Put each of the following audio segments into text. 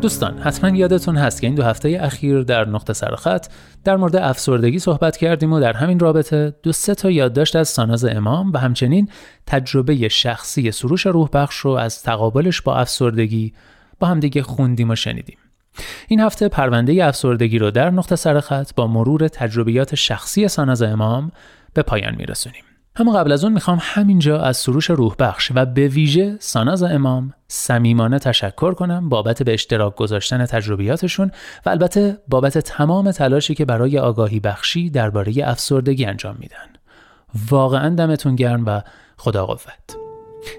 دوستان حتما یادتون هست که این دو هفته اخیر در نقطه سرخط در مورد افسردگی صحبت کردیم و در همین رابطه دو سه تا یادداشت از ساناز امام و همچنین تجربه شخصی سروش روح بخش رو از تقابلش با افسردگی با همدیگه خوندیم و شنیدیم. این هفته پرونده افسردگی رو در نقطه سرخط با مرور تجربیات شخصی ساناز امام به پایان میرسونیم. اما قبل از اون می‌خوام همینجا از سروش روح بخش و به ویژه ساناز امام صمیمانه تشکر کنم بابت به اشتراک گذاشتن تجربیاتشون و البته بابت تمام تلاشی که برای آگاهی بخشی درباره افسردگی انجام میدن. واقعا دمتون گرم و خدا قوت.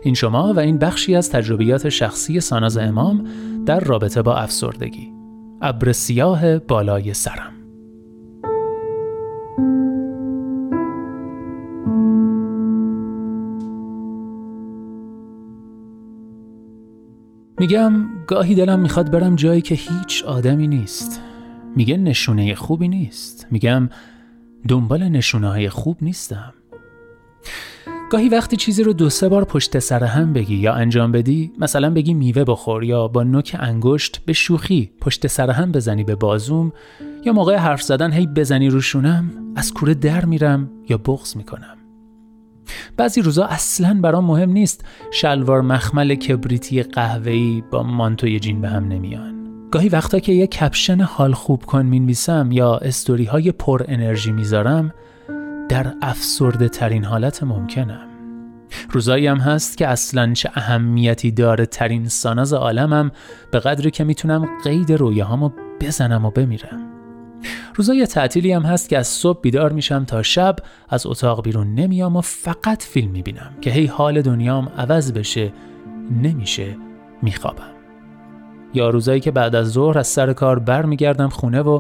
این شما و این بخشی از تجربیات شخصی ساناز امام در رابطه با افسردگی. ابر سیاه بالای سرم. میگم گاهی دلم می‌خواد برم جایی که هیچ آدمی نیست. میگه نشونه خوبی نیست. میگم دنبال نشونه های خوب نیستم. گاهی وقتی چیزی رو دو سه بار پشت سر هم بگی یا انجام بدی مثلا بگی میوه بخور یا با نوک انگشت به شوخی پشت سر هم بزنی به بازوم یا موقع حرف زدن هی بزنی روشونم از کوره در میرم یا بغض می‌کنم. بعضی روزا اصلا برام مهم نیست. شلوار مخمل کبریتی قهوه‌ای با مانتوی جین به هم نمیان. گاهی وقتا که یه کپشن حال خوب کن می‌نویسم یا استوری های پر انرژی می‌ذارم در افسرده ترین حالت ممکنم. روزایی هم هست که اصلا چه اهمیتی داره ترین ساناز عالمم به قدری که می‌تونم قید رویاهامو بزنم و بمیرم. روزای تعطیلی هم هست که از صبح بیدار میشم تا شب از اتاق بیرون نمیام و فقط فیلم می‌بینم که هی حال دنیام عوض بشه نمیشه میخوابم. یا روزایی که بعد از ظهر از سر کار برمیگردم خونه و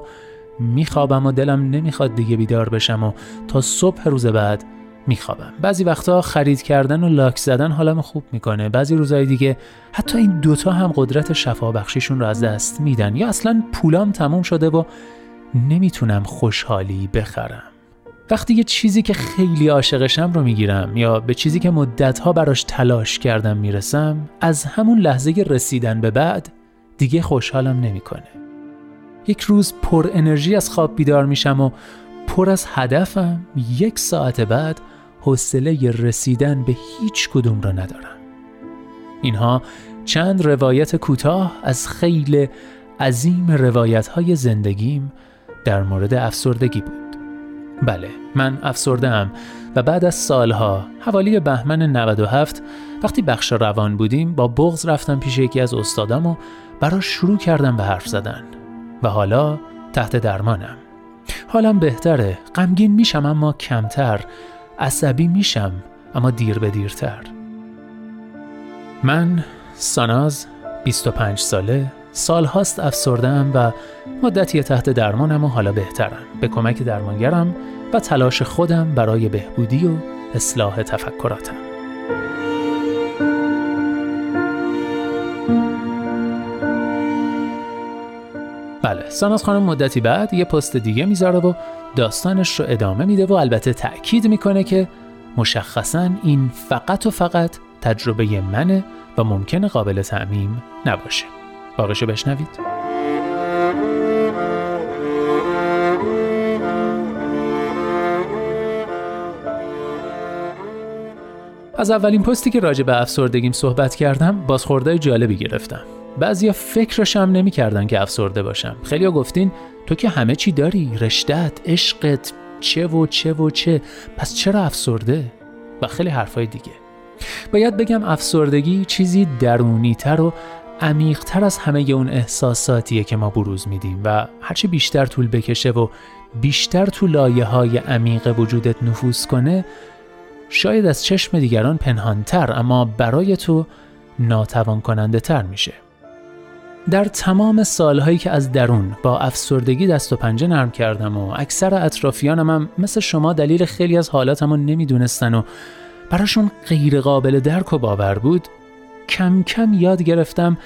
میخوابم و دلم نمی‌خواد دیگه بیدار بشم و تا صبح روز بعد میخوابم. بعضی وقتا خرید کردن و لاک زدن حالم خوب می‌کنه. بعضی روزای دیگه حتی این دوتا هم قدرت شفا بخشیشون رو از دست میدن یا اصلا پولام تموم شده و نمی‌تونم خوشحالی بخرم وقتی یه چیزی که خیلی عاشقشم رو می‌گیرم یا به چیزی که مدتها براش تلاش کردم می‌رسم از همون لحظه رسیدن به بعد دیگه خوشحالم نمی‌کنه. یک روز پر انرژی از خواب بیدار میشم و پر از هدفم یک ساعت بعد حوصله رسیدن به هیچ کدوم را ندارم. اینها چند روایت کوتاه از خیلی عظیم روایت های زندگیم در مورد افسردگی بود. بله، من افسرده و بعد از سالها حوالی بهمن 97 وقتی بخش روان بودیم با بغز رفتم پیش یکی از استادم و براش شروع کردم به حرف زدن و حالا تحت درمانم. حالم بهتره، غمگین میشم اما کمتر، عصبی میشم اما دیر به دیرتر. من ساناز 25 ساله سال هاست افسردم و مدتی تحت درمانم و حالا بهترم. به کمک درمانگرم و تلاش خودم برای بهبودی و اصلاح تفکراتم. بله ساناز خانم مدتی بعد یه پست دیگه می‌ذاره و داستانش رو ادامه میده و البته تأکید می‌کنه که مشخصا این فقط و فقط تجربه منه و ممکنه قابل تعمیم نباشه. باقیشو بشنوید. از اولین پستی که راجع به افسردگیم صحبت کردم بازخوردهای جالبی گرفتم. بعضیا فکرشم نمی‌کردن که افسرده باشم. خیلیا گفتین تو که همه چی داری؟ رشتت عشقت چه و چه و چه. پس چرا افسرده؟ و خیلی حرفای دیگه. باید بگم افسردگی چیزی درونی تر و عمیقتر از همه اون احساساتیه که ما بروز میدیم و هرچی بیشتر طول بکشه و بیشتر تو لایه های عمیق وجودت نفوذ کنه شاید از چشم دیگران پنهانتر اما برای تو ناتوان کننده تر میشه. در تمام سالهایی که از درون با افسردگی دست و پنجه نرم کردم و اکثر اطرافیانم هم مثل شما دلیل خیلی از حالاتمو نمی‌دونستن و براشون غیر قابل درک و باور بود کم کم یاد گرفتم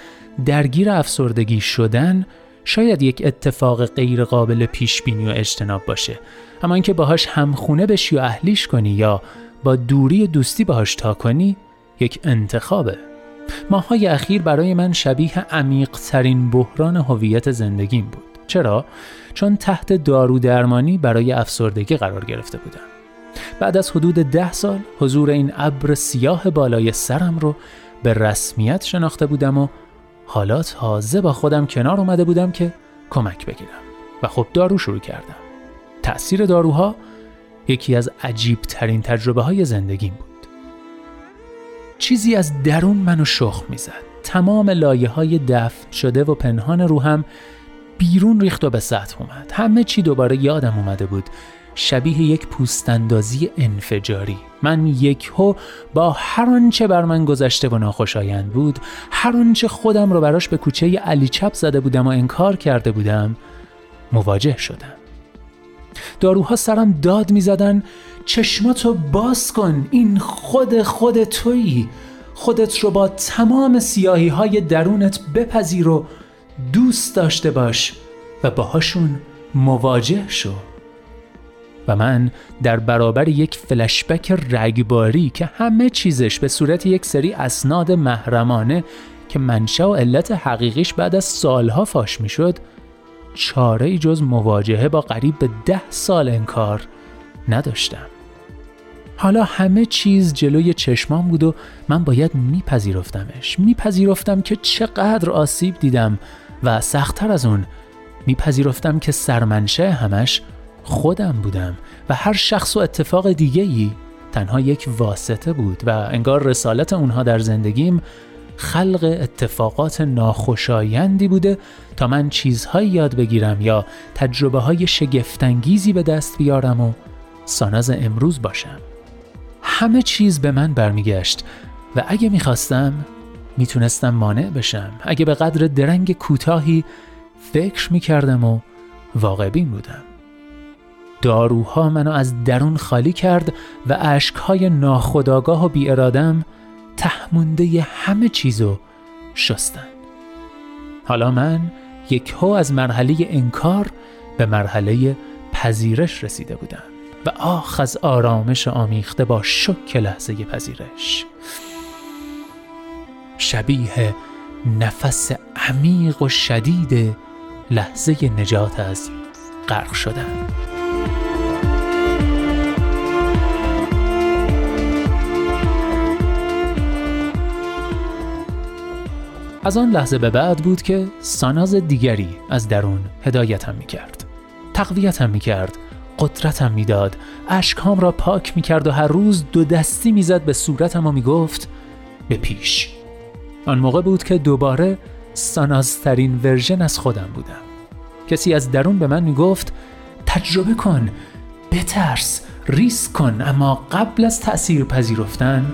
درگیر افسردگی شدن شاید یک اتفاق غیر قابل پیش بینی و اجتناب باشه. اما اینکه باهاش همخونه بشی و اهلیش کنی یا با دوری دوستی باهاش تا کنی یک انتخابه. ماهای اخیر برای من شبیه عمیق ترین بحران هویت زندگیم بود. چرا؟ چون تحت دارو درمانی برای افسردگی قرار گرفته بودم. بعد از حدود ده سال حضور این ابر سیاه بالای سرم رو به رسمیت شناخته بودم و حالا تازه با خودم کنار اومده بودم که کمک بگیرم. و خب دارو شروع کردم. تأثیر داروها یکی از عجیب ترین تجربه های زندگیم بود. چیزی از درون منو شخ می‌زد. تمام لایه های دفن شده و پنهان روحم بیرون ریخت و به سطح اومد. همه چی دوباره یادم اومده بود. شبیه یک پوستندازی انفجاری. من یک هو با هر آنچه بر من گذشته و ناخوشایند بود هر آنچه خودم رو براش به کوچه علی چپ زده بودم و انکار کرده بودم مواجه شدم. داروها سرم داد می‌زدن چشماتو باز کن این خود خود تویی. خودت رو با تمام سیاهی های درونت بپذیر و دوست داشته باش و باهاشون مواجه شو. و من در برابر یک فلشبک رگباری که همه چیزش به صورت یک سری اسناد محرمانه که منشأ و علت حقیقیش بعد از سالها فاش می‌شد چاره ای جز مواجهه با قریب به ده سال انکار نداشتم. حالا همه چیز جلوی چشمام بود و من باید میپذیرفتمش. میپذیرفتم که چقدر آسیب دیدم و سختتر از اون. میپذیرفتم که سرمنشه همش خودم بودم و هر شخص و اتفاق دیگه ای تنها یک واسطه بود و انگار رسالت اونها در زندگیم خلق اتفاقات ناخوشایندی بوده تا من چیزهایی یاد بگیرم یا تجربه های شگفتانگیزی به دست بیارم و ساناز امروز باشم. همه چیز به من برمیگشت و اگه می‌خواستم می‌تونستم مانع بشم. اگه به قدر درنگ کوتاهی فکر می‌کردم و واقع بودم. داروها منو از درون خالی کرد و اشکهای ناخداگاه و بی ارادم تهمونده همه چیزو شستن. حالا من یک هو از مرحله انکار به مرحله پذیرش رسیده بودم و آخ از آرامش آمیخته با شک لحظه پذیرش. شبیه نفس عمیق و شدید لحظه نجات از غرق شدن. از آن لحظه به بعد بود که ساناز دیگری از درون هدایتم می کرد. تقویتم می کرد. قدرتم می‌داد اشکهام را پاک می کرد و هر روز دو دستی می‌زد به صورتم و می گفت به پیش آن موقع بود که دوباره سانازترین ورژن از خودم بودم کسی از درون به من می گفت تجربه کن بترس ریسک کن اما قبل از تأثیر پذیرفتن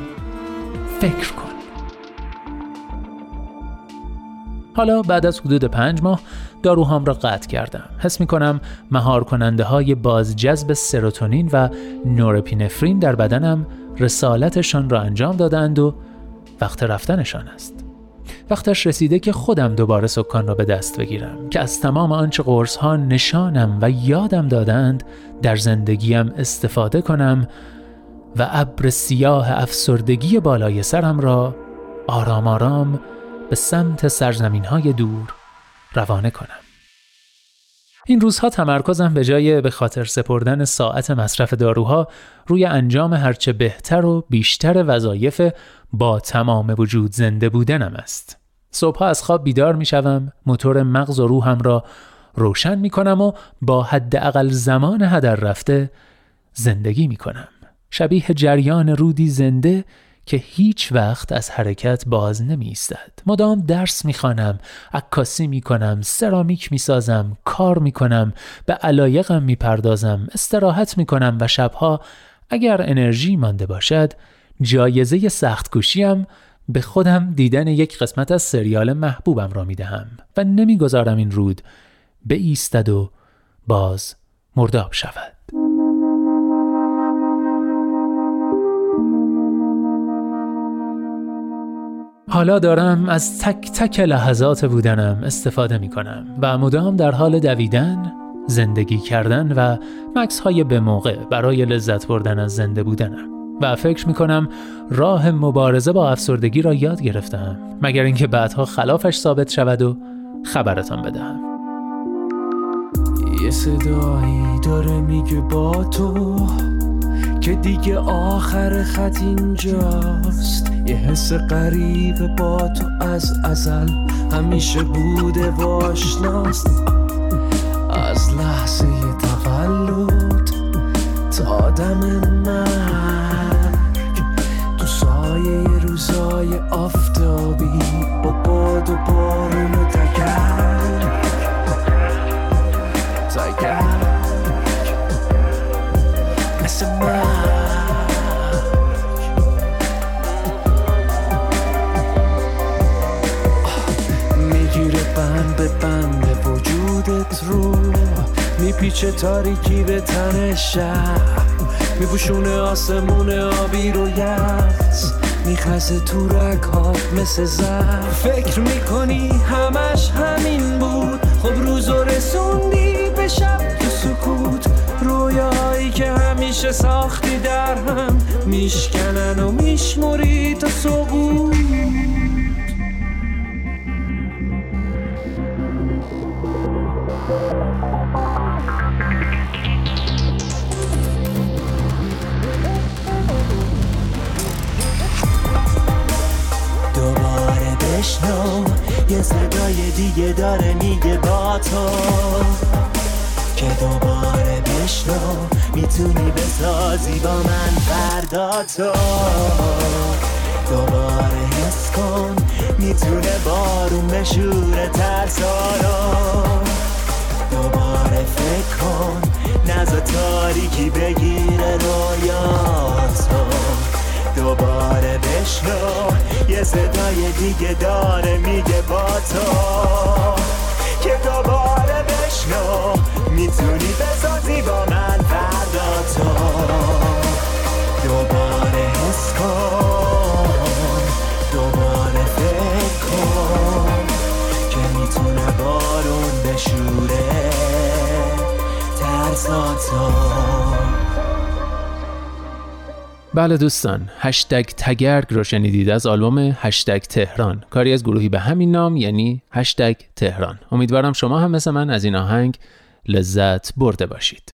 فکر کن حالا بعد از حدود پنج ماه داروهام را قطع کردم. حس می کنم مهار کننده های بازجذب سروتونین و نورپینفرین در بدنم رسالتشان را انجام دادند و وقت رفتنشان است. وقتش رسیده که خودم دوباره سکان را به دست بگیرم که از تمام آنچه قرص ها نشانم و یادم دادند در زندگیم استفاده کنم و ابر سیاه افسردگی بالای سرم را آرام آرام به سمت سرزمین های دور روانه کنم. این روزها تمرکزم به جای به خاطر سپردن ساعت مصرف داروها روی انجام هرچه بهتر و بیشتر وظایف با تمام وجود زنده بودنم است. صبحها از خواب بیدار می شوم، موتور مغز و روحم را روشن می کنم و با حداقل زمان هدر رفته زندگی می کنم. شبیه جریان رودی زنده که هیچ وقت از حرکت باز نمی ایستد. مدام درس می خانم، عکاسی می کنم، سرامیک می سازم، کار می کنم، به علایقم می پردازم، استراحت می کنم و شبها اگر انرژی مانده باشد جایزه سخت کشیم به خودم دیدن یک قسمت از سریال محبوبم را می دهم و نمی‌گذارم این رود به ایستد و باز مرداب شود حالا دارم از تک تک لحظات بودنم استفاده می کنم و مدام در حال دویدن، زندگی کردن و مکس های به موقع برای لذت بردن از زنده بودنم. و فکر می کنم راه مبارزه با افسردگی را یاد گرفتم مگر اینکه بعدها خلافش ثابت شود و خبرتان بدهم. یه صدایی داره میگه با تو که دیگه آخر خط اینجاست. یه حس قریب با تو از ازل همیشه بوده و آشناست. از لحظه تولد تا دم مرگ. تو سایه روزای آفتابی با باد و بارون و تگرگ تگرگ مثل رو میپیچه تاریکی به تن شهر میپوشونه آسمون آبی رو یخت میخزه تو رکات مثل زر فکر می‌کنی همش همین بود؟ خب روز و رسوندی به شب تو سکوت. رویاهایی که همیشه ساختی در هم. میشکنن و میشموری تا سقوط بشنو یه صدای دیگه داره میگه با تو. که دوباره بشنو می‌تونی بسازی با من فردا تو. دوباره حس کن می‌تونه بارون بشوره ترسارو دوباره فکر کن نزا تاریکی بگیره دوباره بشنو. یه صدای دیگه داره میگه با تو. که دوباره بشنو. می‌تونی بسازی با من فردا تو. دوباره حس کن. دوباره فکر کن که می‌تونه بارون بشوره. ترساتو بله دوستان. هشتگ تگرگ رو شنیدید از آلبوم هشتگ تهران. کاری از گروهی به همین نام یعنی هشتگ تهران. امیدوارم شما هم مثل من از این آهنگ لذت برده باشید.